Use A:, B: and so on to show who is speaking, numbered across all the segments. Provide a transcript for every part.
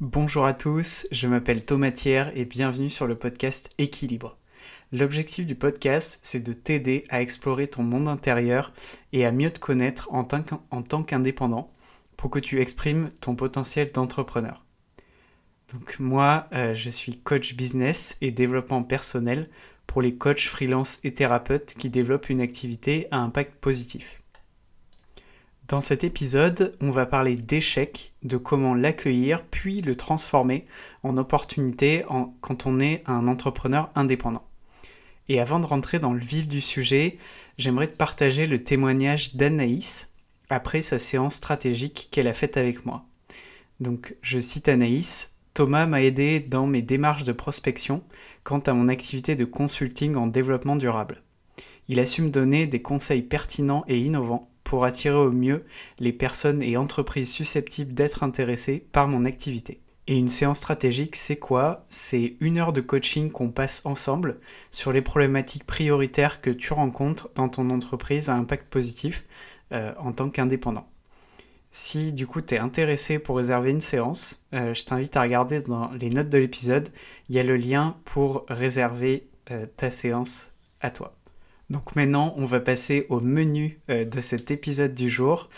A: Bonjour à tous, je m'appelle Thomas Thiers et bienvenue sur le podcast Équilibre. L'objectif du podcast, c'est de t'aider à explorer ton monde intérieur et à mieux te connaître en tant qu'indépendant pour que tu exprimes ton potentiel d'entrepreneur. Donc moi, euh, je suis coach business et développement personnel pour les coachs freelance et thérapeutes qui développent une activité à impact positif. Dans cet épisode, on va parler d'échec, de comment l'accueillir, puis le transformer en opportunité quand on est un entrepreneur indépendant. Et avant de rentrer dans le vif du sujet, j'aimerais te partager le témoignage d'Anaïs après sa séance stratégique qu'elle a faite avec moi. Donc je cite Anaïs, Thomas m'a aidé dans mes démarches de prospection quant à mon activité de consulting en développement durable. Il a su me donner des conseils pertinents et innovants pour attirer au mieux les personnes et entreprises susceptibles d'être intéressées par mon activité. Et une séance stratégique, c'est quoi? C'est une heure de coaching qu'on passe ensemble sur les problématiques prioritaires que tu rencontres dans ton entreprise à impact positif euh, en tant qu'indépendant. Si du coup tu es intéressé pour réserver une séance, euh, je t'invite à regarder dans les notes de l'épisode, il y a le lien pour réserver euh, ta séance à toi. Donc maintenant, on va passer au menu euh, de cet épisode du jour.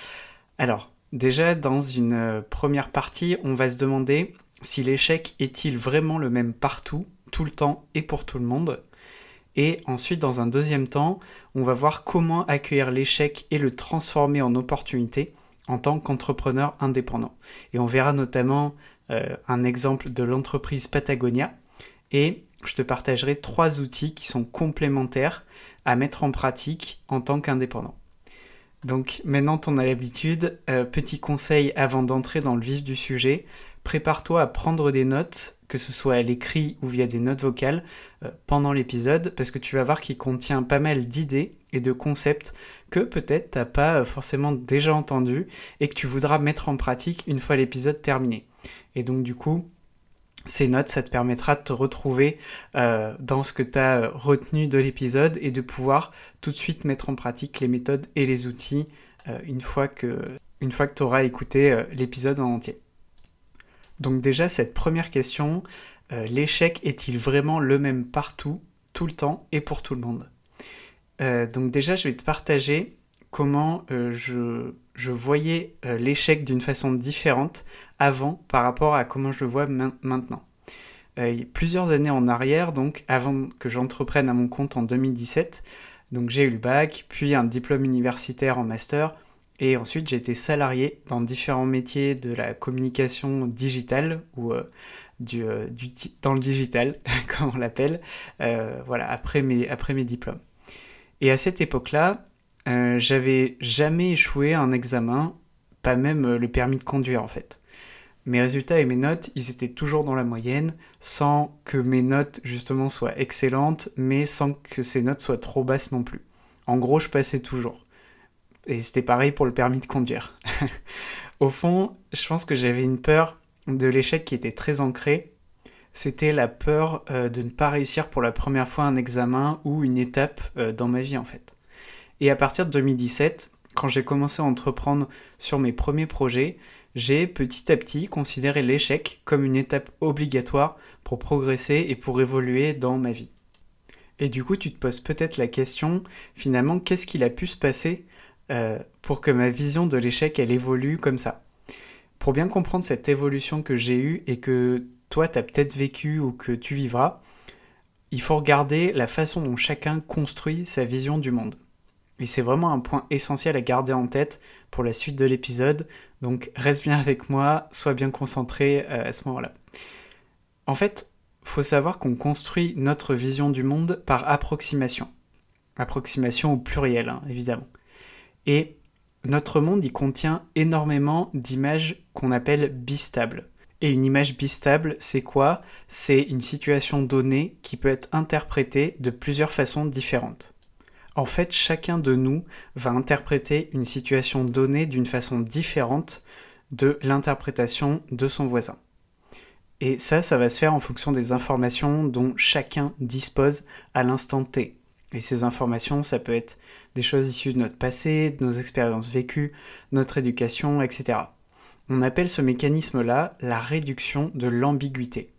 A: Alors, déjà, dans une euh, première partie, on va se demander si l'échec est-il vraiment le même partout, tout le temps et pour tout le monde. Et ensuite, dans un deuxième temps, on va voir comment accueillir l'échec et le transformer en opportunité en tant qu'entrepreneur indépendant. Et on verra notamment euh, un exemple de l'entreprise Patagonia. Et je te partagerai trois outils qui sont complémentaires à mettre en pratique en tant qu'indépendant. Donc maintenant t'en as l'habitude, euh, petit conseil avant d'entrer dans le vif du sujet, prépare-toi à prendre des notes, que ce soit à l'écrit ou via des notes vocales, euh, pendant l'épisode, parce que tu vas voir qu'il contient pas mal d'idées et de concepts que peut-être t'as pas euh, forcément déjà entendu et que tu voudras mettre en pratique une fois l'épisode terminé. Et donc du coup, ces notes, ça te permettra de te retrouver euh, dans ce que tu as euh, retenu de l'épisode et de pouvoir tout de suite mettre en pratique les méthodes et les outils euh, une fois que, que tu auras écouté l'épisode en entier. Donc déjà, cette première question, l'échec est-il vraiment le même partout, tout le temps et pour tout le monde? Donc déjà, je vais te partager comment je, je, voyais l'échec d'une façon différente avant par rapport à comment je le vois maintenant. Euh, plusieurs années en arrière, donc avant que j'entreprenne à mon compte en 2017, donc j'ai eu le bac, puis un diplôme universitaire en master, et ensuite j'ai été salarié dans différents métiers de la communication digitale ou euh, du, euh, dans le digital, comme on l'appelle, voilà, après mes, après mes diplômes. Et à cette époque-là, j'avais jamais échoué un examen, pas même le permis de conduire en fait mes résultats et mes notes, ils étaient toujours dans la moyenne, sans que mes notes justement soient excellentes, mais sans que ces notes soient trop basses non plus. En gros, je passais toujours. Et c'était pareil pour le permis de conduire. Au fond, je pense que j'avais une peur de l'échec qui était très ancrée. C'était la peur euh, de ne pas réussir pour la première fois un examen ou une étape euh, dans ma vie en fait. Et à partir de 2017, quand j'ai commencé à entreprendre sur mes premiers projets, j'ai petit à petit considéré l'échec comme une étape obligatoire pour progresser et pour évoluer dans ma vie. Et du coup, tu te poses peut-être la question, finalement, qu'est-ce qu'il a pu se passer euh, pour que ma vision de l'échec, elle évolue comme ça? Pour bien comprendre cette évolution que j'ai eue et que toi, tu as peut-être vécu ou que tu vivras, il faut regarder la façon dont chacun construit sa vision du monde. Et c'est vraiment un point essentiel à garder en tête pour la suite de l'épisode. Donc reste bien avec moi, sois bien concentré euh, à ce moment-là. En fait, faut savoir qu'on construit notre vision du monde par approximation. Approximation au pluriel, hein, évidemment. Et notre monde, il contient énormément d'images qu'on appelle bistables. Et une image bistable, c'est quoi? C'est une situation donnée qui peut être interprétée de plusieurs façons différentes. En fait, chacun de nous va interpréter une situation donnée d'une façon différente de l'interprétation de son voisin. Et ça, ça va se faire en fonction des informations dont chacun dispose à l'instant T. Et ces informations, ça peut être des choses issues de notre passé, de nos expériences vécues, notre éducation, etc. On appelle ce mécanisme-là la réduction de l'ambiguïté.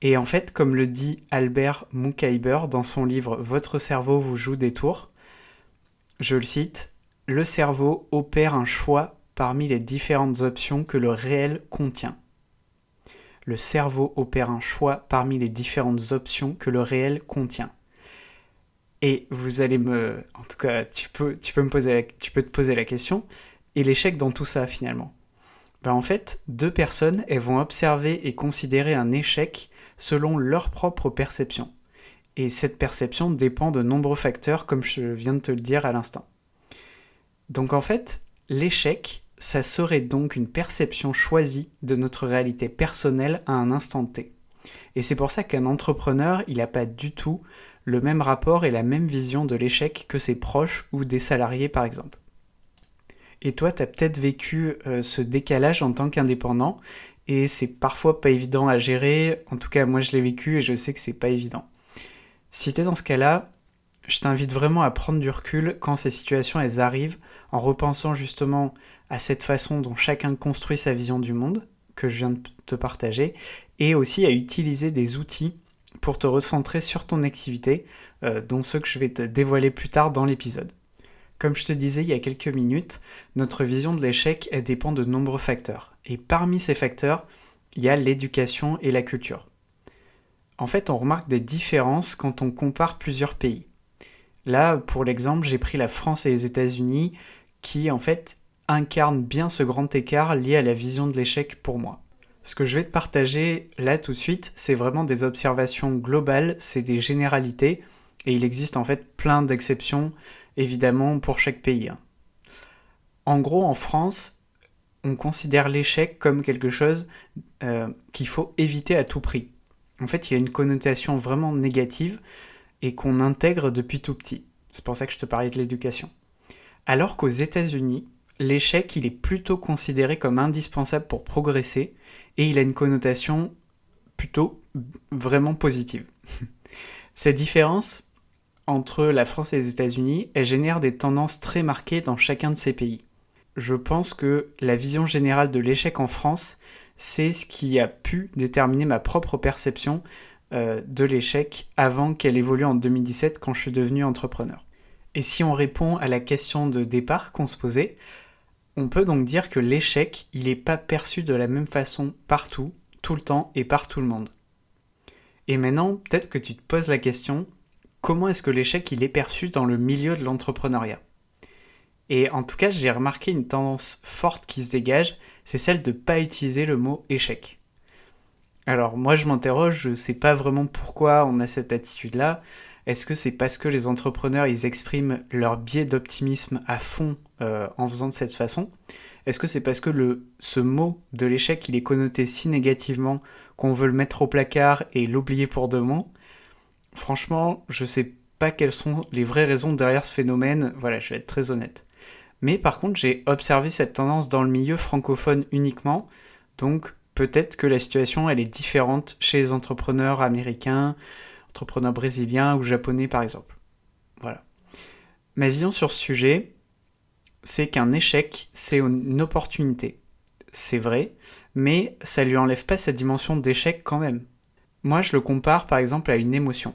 A: Et en fait, comme le dit Albert Mukaiber dans son livre Votre cerveau vous joue des tours, je le cite, Le cerveau opère un choix parmi les différentes options que le réel contient. Le cerveau opère un choix parmi les différentes options que le réel contient. Et vous allez me, en tout cas, tu peux, tu peux me poser, tu peux te poser la question. Et l'échec dans tout ça finalement? Ben en fait, deux personnes, elles vont observer et considérer un échec selon leur propre perception. Et cette perception dépend de nombreux facteurs, comme je viens de te le dire à l'instant. Donc en fait, l'échec, ça serait donc une perception choisie de notre réalité personnelle à un instant T. Et c'est pour ça qu'un entrepreneur, il n'a pas du tout le même rapport et la même vision de l'échec que ses proches ou des salariés par exemple. Et toi, tu as peut-être vécu euh, ce décalage en tant qu'indépendant et c'est parfois pas évident à gérer. En tout cas, moi je l'ai vécu et je sais que c'est pas évident. Si tu es dans ce cas-là, je t'invite vraiment à prendre du recul quand ces situations elles arrivent en repensant justement à cette façon dont chacun construit sa vision du monde que je viens de te partager et aussi à utiliser des outils pour te recentrer sur ton activité, euh, dont ceux que je vais te dévoiler plus tard dans l'épisode. Comme je te disais il y a quelques minutes, notre vision de l'échec dépend de nombreux facteurs. Et parmi ces facteurs, il y a l'éducation et la culture. En fait, on remarque des différences quand on compare plusieurs pays. Là, pour l'exemple, j'ai pris la France et les États-Unis qui, en fait, incarnent bien ce grand écart lié à la vision de l'échec pour moi. Ce que je vais te partager là tout de suite, c'est vraiment des observations globales, c'est des généralités, et il existe en fait plein d'exceptions, évidemment, pour chaque pays. Hein. En gros, en France, on considère l'échec comme quelque chose euh, qu'il faut éviter à tout prix. En fait, il y a une connotation vraiment négative et qu'on intègre depuis tout petit. C'est pour ça que je te parlais de l'éducation. Alors qu'aux États-Unis, l'échec, il est plutôt considéré comme indispensable pour progresser et il a une connotation plutôt vraiment positive. Cette différence entre la France et les États-Unis, elle génère des tendances très marquées dans chacun de ces pays. Je pense que la vision générale de l'échec en France, c'est ce qui a pu déterminer ma propre perception euh, de l'échec avant qu'elle évolue en 2017 quand je suis devenu entrepreneur. Et si on répond à la question de départ qu'on se posait, on peut donc dire que l'échec, il n'est pas perçu de la même façon partout, tout le temps et par tout le monde. Et maintenant, peut-être que tu te poses la question, comment est-ce que l'échec, il est perçu dans le milieu de l'entrepreneuriat? Et en tout cas, j'ai remarqué une tendance forte qui se dégage, c'est celle de ne pas utiliser le mot échec. Alors moi, je m'interroge, je ne sais pas vraiment pourquoi on a cette attitude-là. Est-ce que c'est parce que les entrepreneurs, ils expriment leur biais d'optimisme à fond euh, en faisant de cette façon? Est-ce que c'est parce que ce mot de l'échec, il est connoté si négativement qu'on veut le mettre au placard et l'oublier pour demain Franchement, je sais pas quelles sont les vraies raisons derrière ce phénomène, voilà, je vais être très honnête. Mais par contre, j'ai observé cette tendance dans le milieu francophone uniquement, donc peut-être que la situation, elle est différente chez les entrepreneurs américains, entrepreneur brésilien ou japonais par exemple. Voilà. Ma vision sur ce sujet, c'est qu'un échec, c'est une opportunité. C'est vrai, mais ça lui enlève pas sa dimension d'échec quand même. Moi, je le compare par exemple à une émotion.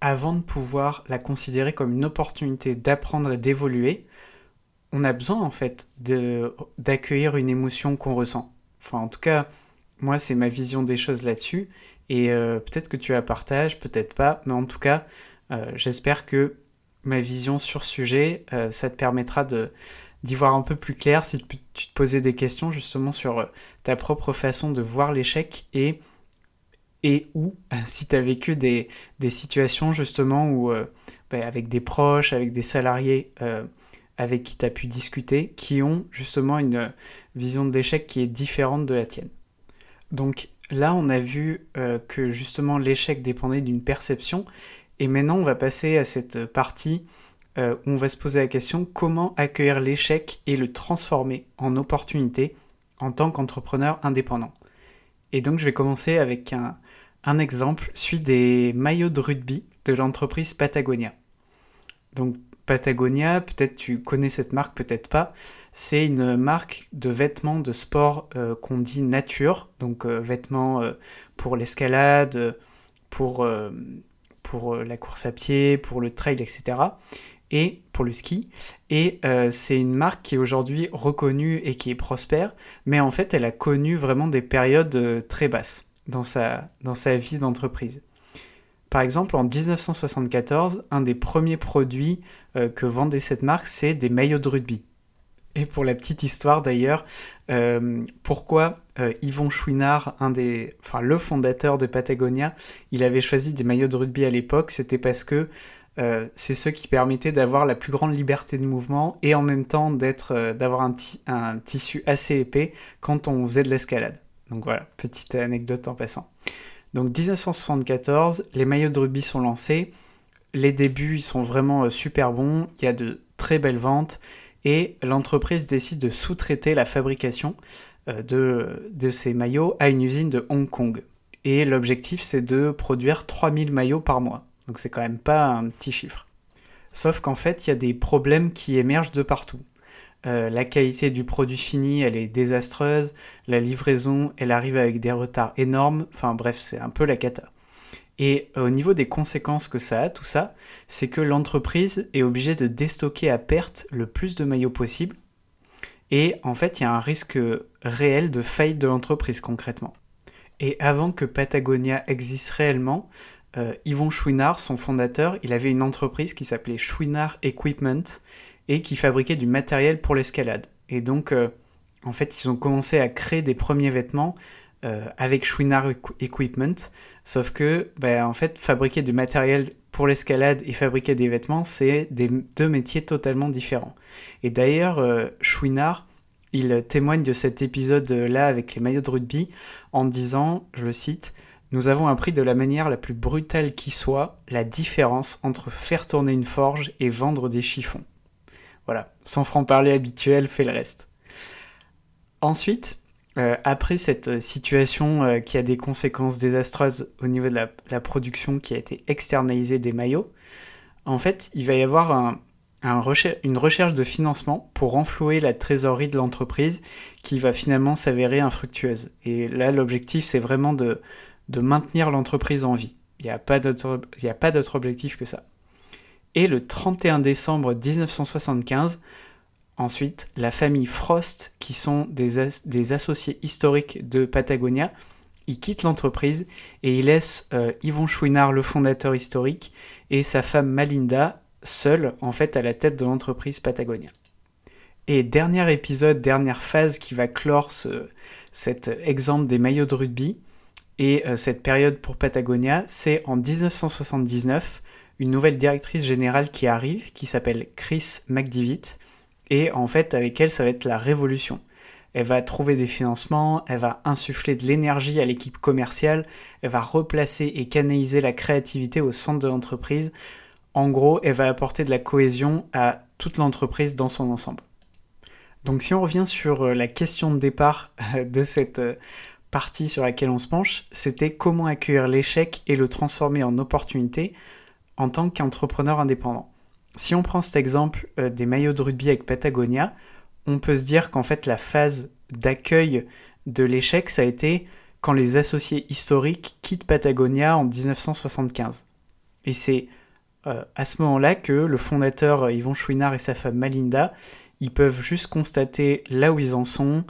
A: Avant de pouvoir la considérer comme une opportunité d'apprendre et d'évoluer, on a besoin en fait d'accueillir une émotion qu'on ressent. Enfin, en tout cas, moi, c'est ma vision des choses là-dessus. Et euh, peut-être que tu la partages, peut-être pas, mais en tout cas, euh, j'espère que ma vision sur sujet, euh, ça te permettra d'y voir un peu plus clair si tu te posais des questions justement sur ta propre façon de voir l'échec et et ou si tu as vécu des, des, situations justement où bah, avec des proches, avec des salariés avec qui tu as pu discuter, qui ont justement une vision de l'échec qui est différente de la tienne. Donc là, on a vu euh, que justement l'échec dépendait d'une perception. Et maintenant, on va passer à cette partie euh, où on va se poser la question comment accueillir l'échec et le transformer en opportunité en tant qu'entrepreneur indépendant? Et donc, je vais commencer avec un, un exemple, celui des maillots de rugby de l'entreprise Patagonia. Donc, Patagonia, peut-être tu connais cette marque, peut-être pas. C'est une marque de vêtements de sport euh, qu'on dit nature, donc euh, vêtements euh, pour l'escalade, pour, pour la course à pied, pour le trail, etc. Et pour le ski. Et c'est une marque qui est aujourd'hui reconnue et qui est prospère, mais en fait elle a connu vraiment des périodes très basses dans sa, dans sa vie d'entreprise. Par exemple, en 1974, un des premiers produits que vendait cette marque, c'est des maillots de rugby. Et pour la petite histoire d'ailleurs, euh, pourquoi euh, Yvon Chouinard, un des, enfin, le fondateur de Patagonia, il avait choisi des maillots de rugby à l'époque, c'était parce que euh, c'est ceux qui permettaient d'avoir la plus grande liberté de mouvement et en même temps d'avoir un, un, tissu assez épais quand on faisait de l'escalade. Donc voilà, petite anecdote en passant. Donc 1974, les maillots de rugby sont lancés. Les débuts, ils sont vraiment super bons. Il y a de très belles ventes et l'entreprise décide de sous-traiter la fabrication euh, de, ces maillots à une usine de Hong Kong. Et l'objectif, c'est de produire 3000 maillots par mois. Donc c'est quand même pas un petit chiffre. Sauf qu'en fait, il y a des problèmes qui émergent de partout. Euh, la qualité du produit fini, elle est désastreuse. La livraison, elle arrive avec des retards énormes. Enfin bref, c'est un peu la cata. Et euh, au niveau des conséquences que ça a, tout ça, c'est que l'entreprise est obligée de déstocker à perte le plus de maillots possible. Et en fait, il y a un risque réel de faillite de l'entreprise concrètement. Et avant que Patagonia existe réellement, euh, Yvon Chouinard, son fondateur, il avait une entreprise qui s'appelait Chouinard Equipment et qui fabriquait du matériel pour l'escalade. Et donc, euh, en fait, ils ont commencé à créer des premiers vêtements avec Chouinard Equipment Sauf que, ben, en fait, fabriquer du matériel pour l'escalade et fabriquer des vêtements, c'est deux métiers totalement différents. Et d'ailleurs, euh, Chouinard, il témoigne de cet épisode-là avec les maillots de rugby en disant, je le cite, Nous avons appris de la manière la plus brutale qui soit la différence entre faire tourner une forge et vendre des chiffons. Voilà, sans franc-parler habituel, fait le reste. Ensuite, euh, après cette euh, situation euh, qui a des conséquences désastreuses au niveau de la, production qui a été externalisée des maillots, en fait, il va y avoir une recherche de financement pour renflouer la trésorerie de l'entreprise qui va finalement s'avérer infructueuse. Et là, l'objectif, c'est vraiment de, de maintenir l'entreprise en vie. Il n'y a pas d'autre objectif que ça. Et le 31 décembre 1975, Ensuite, la famille Frost, qui sont des, associés historiques de Patagonia, ils quittent l'entreprise et ils laissent euh, Yvon Chouinard, le fondateur historique, et sa femme Malinda, seuls en fait à la tête de l'entreprise Patagonia. Et dernier épisode, dernière phase qui va clore cet exemple des maillots de rugby et euh, cette période pour Patagonia, c'est en 1979, une nouvelle directrice générale qui arrive, qui s'appelle Chris McDivitt, et en fait, avec elle, ça va être la révolution. Elle va trouver des financements, elle va insuffler de l'énergie à l'équipe commerciale, elle va replacer et canaliser la créativité au centre de l'entreprise. En gros, elle va apporter de la cohésion à toute l'entreprise dans son ensemble. Donc si on revient sur euh, la question de départ euh, de cette euh, partie sur laquelle on se penche, c'était comment accueillir l'échec et le transformer en opportunité en tant qu'entrepreneur indépendant si on prend cet exemple euh, des maillots de rugby avec Patagonia, on peut se dire qu'en fait la phase d'accueil de l'échec, ça a été quand les associés historiques quittent Patagonia en 1975. Et c'est euh, à ce moment-là que le fondateur euh, Yvon Chouinard et sa femme Malinda, ils peuvent juste constater là où ils en sont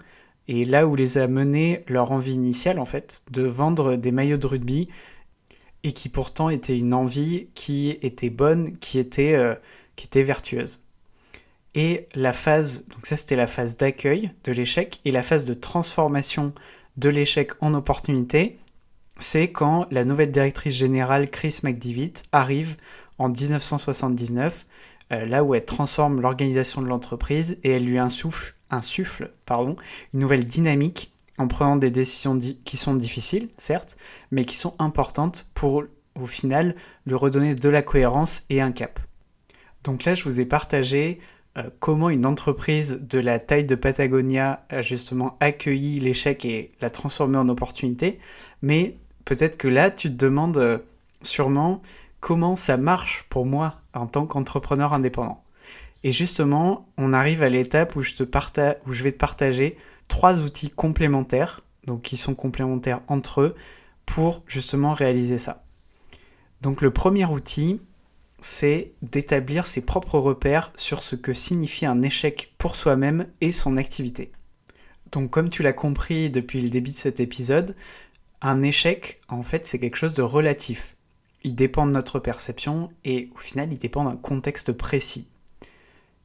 A: et là où les a menés leur envie initiale en fait, de vendre des maillots de rugby et qui pourtant était une envie qui était bonne, qui était, euh, qui était vertueuse. Et la phase, donc ça c'était la phase d'accueil de l'échec, et la phase de transformation de l'échec en opportunité, c'est quand la nouvelle directrice générale Chris McDivitt arrive en 1979, euh, là où elle transforme l'organisation de l'entreprise et elle lui insuffle, pardon, une nouvelle dynamique en prenant des décisions qui sont difficiles, certes, mais qui sont importantes pour, au final, lui redonner de la cohérence et un cap. Donc là, je vous ai partagé euh, comment une entreprise de la taille de Patagonia a justement accueilli l'échec et l'a transformé en opportunité, mais peut-être que là, tu te demandes euh, sûrement comment ça marche pour moi en tant qu'entrepreneur indépendant. Et justement, on arrive à l'étape où, où je vais te partager trois outils complémentaires, donc qui sont complémentaires entre eux, pour justement réaliser ça. Donc le premier outil, c'est d'établir ses propres repères sur ce que signifie un échec pour soi-même et son activité. Donc comme tu l'as compris depuis le début de cet épisode, un échec, en fait, c'est quelque chose de relatif. Il dépend de notre perception et au final, il dépend d'un contexte précis.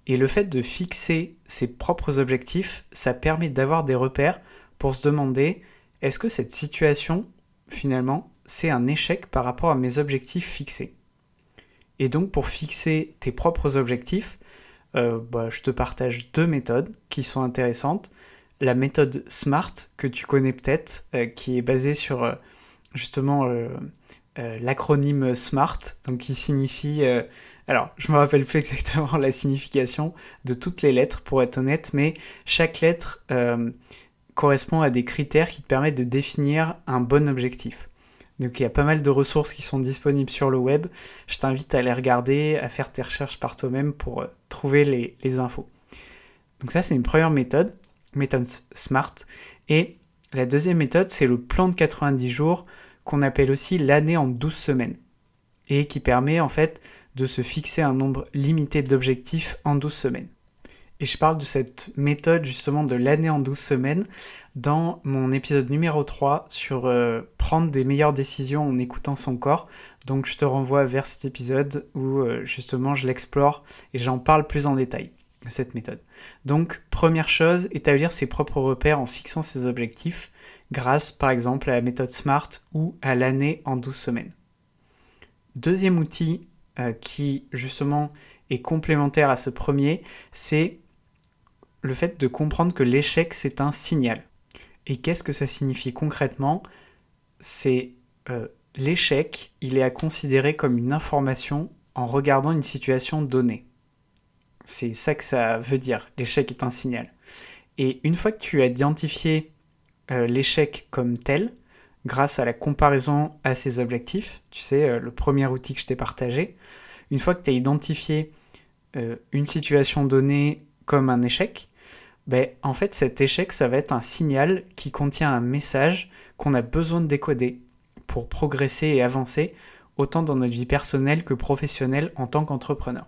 A: Et le fait de fixer ses propres objectifs, ça permet d'avoir des repères pour se demander est-ce que cette situation, finalement, c'est un échec par rapport à mes objectifs fixés? Et donc pour fixer tes propres objectifs, euh, bah, je te partage deux méthodes qui sont intéressantes. La méthode SMART, que tu connais peut-être, euh, qui est basée sur euh, justement l'acronyme SMART, donc qui signifie alors, je me rappelle plus exactement la signification de toutes les lettres, pour être honnête, mais chaque lettre euh, correspond à des critères qui te permettent de définir un bon objectif. Donc il y a pas mal de ressources qui sont disponibles sur le web. Je t'invite à les regarder, à faire tes recherches par toi-même pour euh, trouver les, les, infos. Donc ça c'est une première méthode, méthode SMART. Et la deuxième méthode c'est le plan de 90 jours qu'on appelle aussi l'année en 12 semaines. Et qui permet en fait de se fixer un nombre limité d'objectifs en 12 semaines. Et je parle de cette méthode justement de l'année en 12 semaines dans mon épisode numéro 3 sur euh, prendre des meilleures décisions en écoutant son corps. Donc je te renvoie vers cet épisode où euh, justement je l'explore et j'en parle plus en détail de cette méthode. Donc première chose, établir ses propres repères en fixant ses objectifs grâce par exemple à la méthode SMART ou à l'année en 12 semaines. Deuxième outil euh, qui justement est complémentaire à ce premier, c'est le fait de comprendre que l'échec c'est un signal. Et qu'est-ce que ça signifie concrètement? C'est euh, l'échec, il est à considérer comme une information en regardant une situation donnée. C'est ça que ça veut dire, l'échec est un signal. Et une fois que tu as identifié euh, l'échec comme tel, grâce à la comparaison à ses objectifs, tu sais, euh, le premier outil que je t'ai partagé, une fois que tu as identifié euh, une situation donnée comme un échec, ben, en fait cet échec, ça va être un signal qui contient un message qu'on a besoin de décoder pour progresser et avancer, autant dans notre vie personnelle que professionnelle en tant qu'entrepreneur.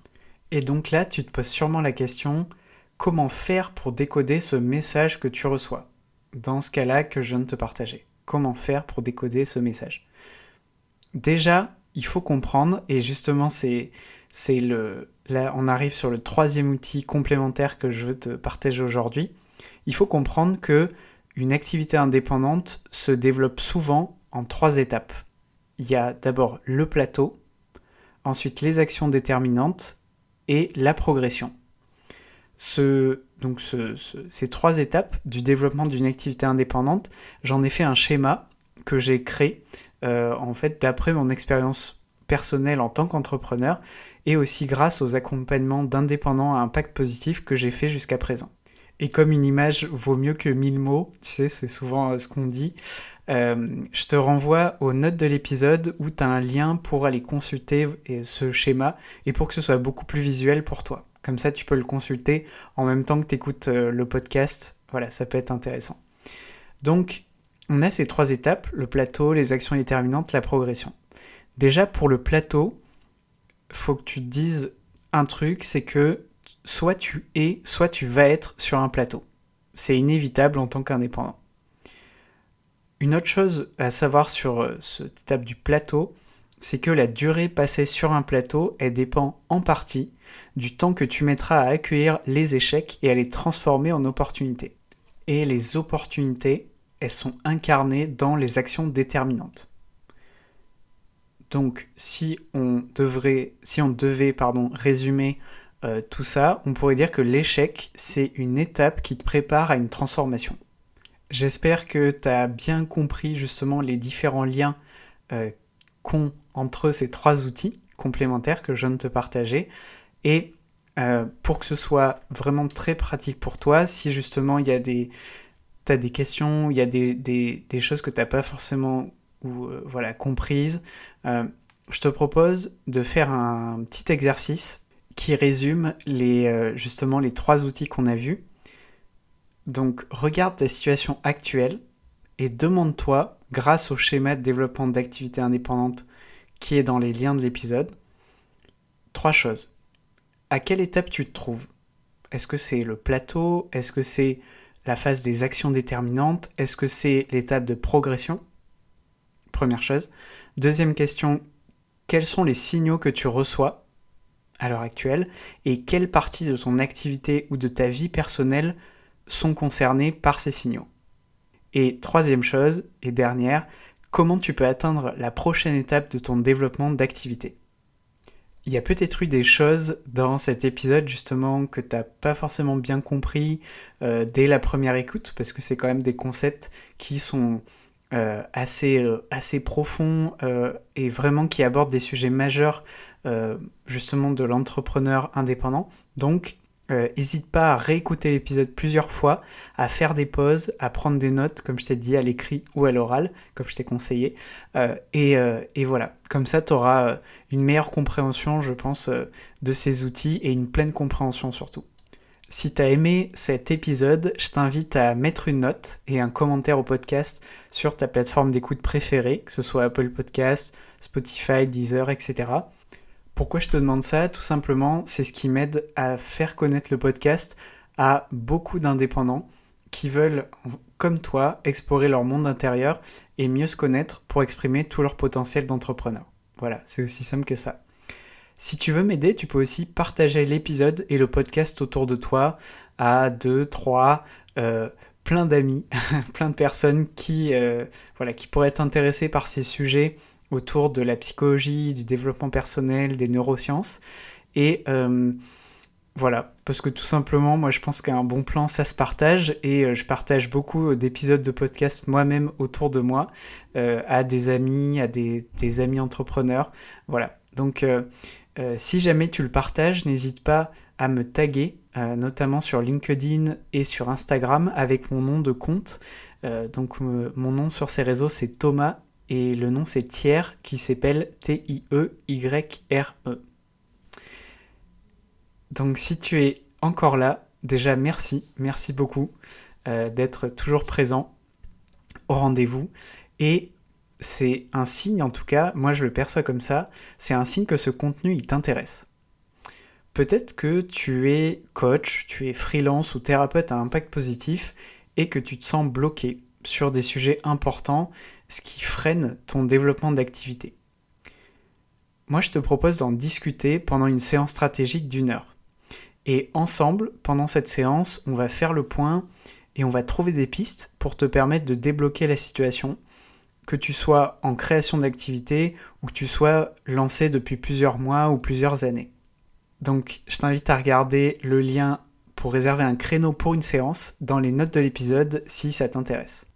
A: Et donc là, tu te poses sûrement la question, comment faire pour décoder ce message que tu reçois Dans ce cas-là que je viens de te partager? Comment faire pour décoder ce message. Déjà, il faut comprendre, et justement, c'est, le, là, on arrive sur le troisième outil complémentaire que je veux te partager aujourd'hui. Il faut comprendre que une activité indépendante se développe souvent en trois étapes. Il y a d'abord le plateau, ensuite les actions déterminantes et la progression. Ce, donc ces trois étapes du développement d'une activité indépendante, j'en ai fait un schéma que j'ai créé euh, en fait d'après mon expérience personnelle en tant qu'entrepreneur et aussi grâce aux accompagnements d'indépendants à impact positif que j'ai fait jusqu'à présent. Et comme une image vaut mieux que mille mots, tu sais, c'est souvent euh, ce qu'on dit, euh, je te renvoie aux notes de l'épisode où tu as un lien pour aller consulter ce schéma et pour que ce soit beaucoup plus visuel pour toi. Comme ça, tu peux le consulter en même temps que tu écoutes euh, le podcast. Voilà, ça peut être intéressant. Donc, on a ces trois étapes, le plateau, les actions déterminantes, la progression. Déjà, pour le plateau, faut que tu te dises un truc, c'est que soit tu es, soit tu vas être sur un plateau. C'est inévitable en tant qu'indépendant. Une autre chose à savoir sur euh, cette étape du plateau, c'est que la durée passée sur un plateau, elle dépend en partie du temps que tu mettras à accueillir les échecs et à les transformer en opportunités. Et les opportunités, elles sont incarnées dans les actions déterminantes. Donc si on devrait, si on devait pardon, résumer euh, tout ça, on pourrait dire que l'échec, c'est une étape qui te prépare à une transformation. J'espère que tu as bien compris justement les différents liens euh, qu'ont entre ces trois outils complémentaires que je viens de te partager. Et euh, pour que ce soit vraiment très pratique pour toi, si justement il y a des, as des questions, il y a des, choses que tu n'as pas forcément euh, voilà, comprises, euh, je te propose de faire un petit exercice qui résume les, justement les trois outils qu'on a vus. Donc regarde ta situation actuelle et demande-toi, grâce au schéma de développement d'activité indépendante qui est dans les liens de l'épisode, trois choses. À quelle étape tu te trouves? Est-ce que c'est le plateau? Est-ce que c'est la phase des actions déterminantes? Est-ce que c'est l'étape de progression? Première chose. Deuxième question, quels sont les signaux que tu reçois à l'heure actuelle? Et quelles parties de ton activité ou de ta vie personnelle sont concernées par ces signaux? Et troisième chose, et dernière, comment tu peux atteindre la prochaine étape de ton développement d'activité. Il y a peut-être eu des choses dans cet épisode justement que tu n'as pas forcément bien compris euh, dès la première écoute, parce que c'est quand même des concepts qui sont euh, assez, euh, assez profonds et vraiment qui abordent des sujets majeurs justement de l'entrepreneur indépendant. Donc n'hésite euh, pas à réécouter l'épisode plusieurs fois, à faire des pauses, à prendre des notes, comme je t'ai dit, à l'écrit ou à l'oral, comme je t'ai conseillé. Euh, euh, et, voilà, comme ça, tu auras une meilleure compréhension, je pense, de ces outils et une pleine compréhension surtout. Si tu as aimé cet épisode, je t'invite à mettre une note et un commentaire au podcast sur ta plateforme d'écoute préférée, que ce soit Apple Podcast, Spotify, Deezer, etc. Pourquoi je te demande ça Tout simplement, c'est ce qui m'aide à faire connaître le podcast à beaucoup d'indépendants qui veulent, comme toi, explorer leur monde intérieur et mieux se connaître pour exprimer tout leur potentiel d'entrepreneur. Voilà, c'est aussi simple que ça. Si tu veux m'aider, tu peux aussi partager l'épisode et le podcast autour de toi à deux, trois, euh, plein d'amis, plein de personnes qui, euh, voilà, qui pourraient être intéressées par ces sujets autour de la psychologie, du développement personnel, des neurosciences. Et euh, voilà, parce que tout simplement, moi je pense qu'un bon plan, ça se partage. Et euh, je partage beaucoup d'épisodes de podcast moi-même autour de moi, euh, à des amis, à des, amis entrepreneurs. Voilà, donc si jamais tu le partages, n'hésite pas à me taguer, notamment sur LinkedIn et sur Instagram, avec mon nom de compte. donc mon nom sur ces réseaux, c'est Thomas et le nom c'est Thiers qui s'appelle T-I-E-Y-R-E. E. Donc si tu es encore là, déjà merci, merci beaucoup euh, d'être toujours présent au rendez-vous. Et c'est un signe, en tout cas, moi je le perçois comme ça, c'est un signe que ce contenu il t'intéresse. Peut-être que tu es coach, tu es freelance ou thérapeute à impact positif et que tu te sens bloqué sur des sujets importants ce qui freine ton développement d'activité. Moi, je te propose d'en discuter pendant une séance stratégique d'une heure. Et ensemble, pendant cette séance, on va faire le point et on va trouver des pistes pour te permettre de débloquer la situation, que tu sois en création d'activité ou que tu sois lancé depuis plusieurs mois ou plusieurs années. Donc, je t'invite à regarder le lien pour réserver un créneau pour une séance dans les notes de l'épisode si ça t'intéresse.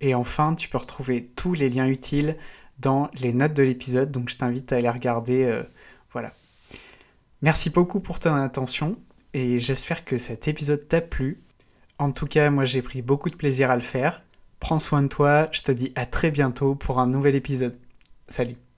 A: Et enfin, tu peux retrouver tous les liens utiles dans les notes de l'épisode, donc je t'invite à aller regarder. Euh, voilà. Merci beaucoup pour ton attention et j'espère que cet épisode t'a plu. En tout cas, moi j'ai pris beaucoup de plaisir à le faire. Prends soin de toi, je te dis à très bientôt pour un nouvel épisode. Salut